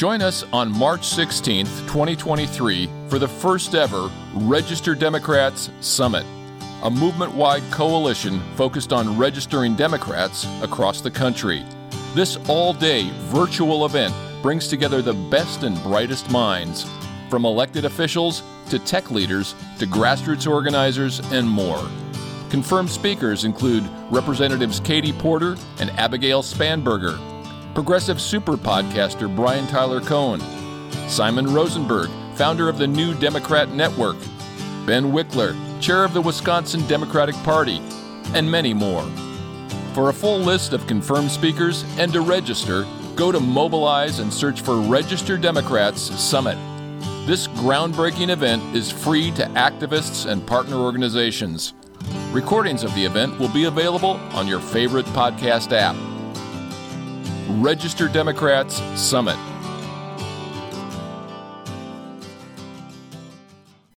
Join us on March 16th, 2023, for the first ever Register Democrats Summit, a movement wide coalition focused on registering Democrats across the country. This all day virtual event brings together the best and brightest minds, from elected officials to tech leaders to grassroots organizers and more. Confirmed speakers include Representatives Katie Porter and Abigail Spanberger, progressive super podcaster Brian Tyler Cohen, Simon Rosenberg, founder of the New Democrat Network, Ben Wikler, chair of the Wisconsin Democratic Party, and many more. For a full list of confirmed speakers and to register, go to Mobilize and search for Register Democrats Summit. This groundbreaking event is free to activists and partner organizations. Recordings of the event will be available on your favorite podcast app. Register Democrats Summit.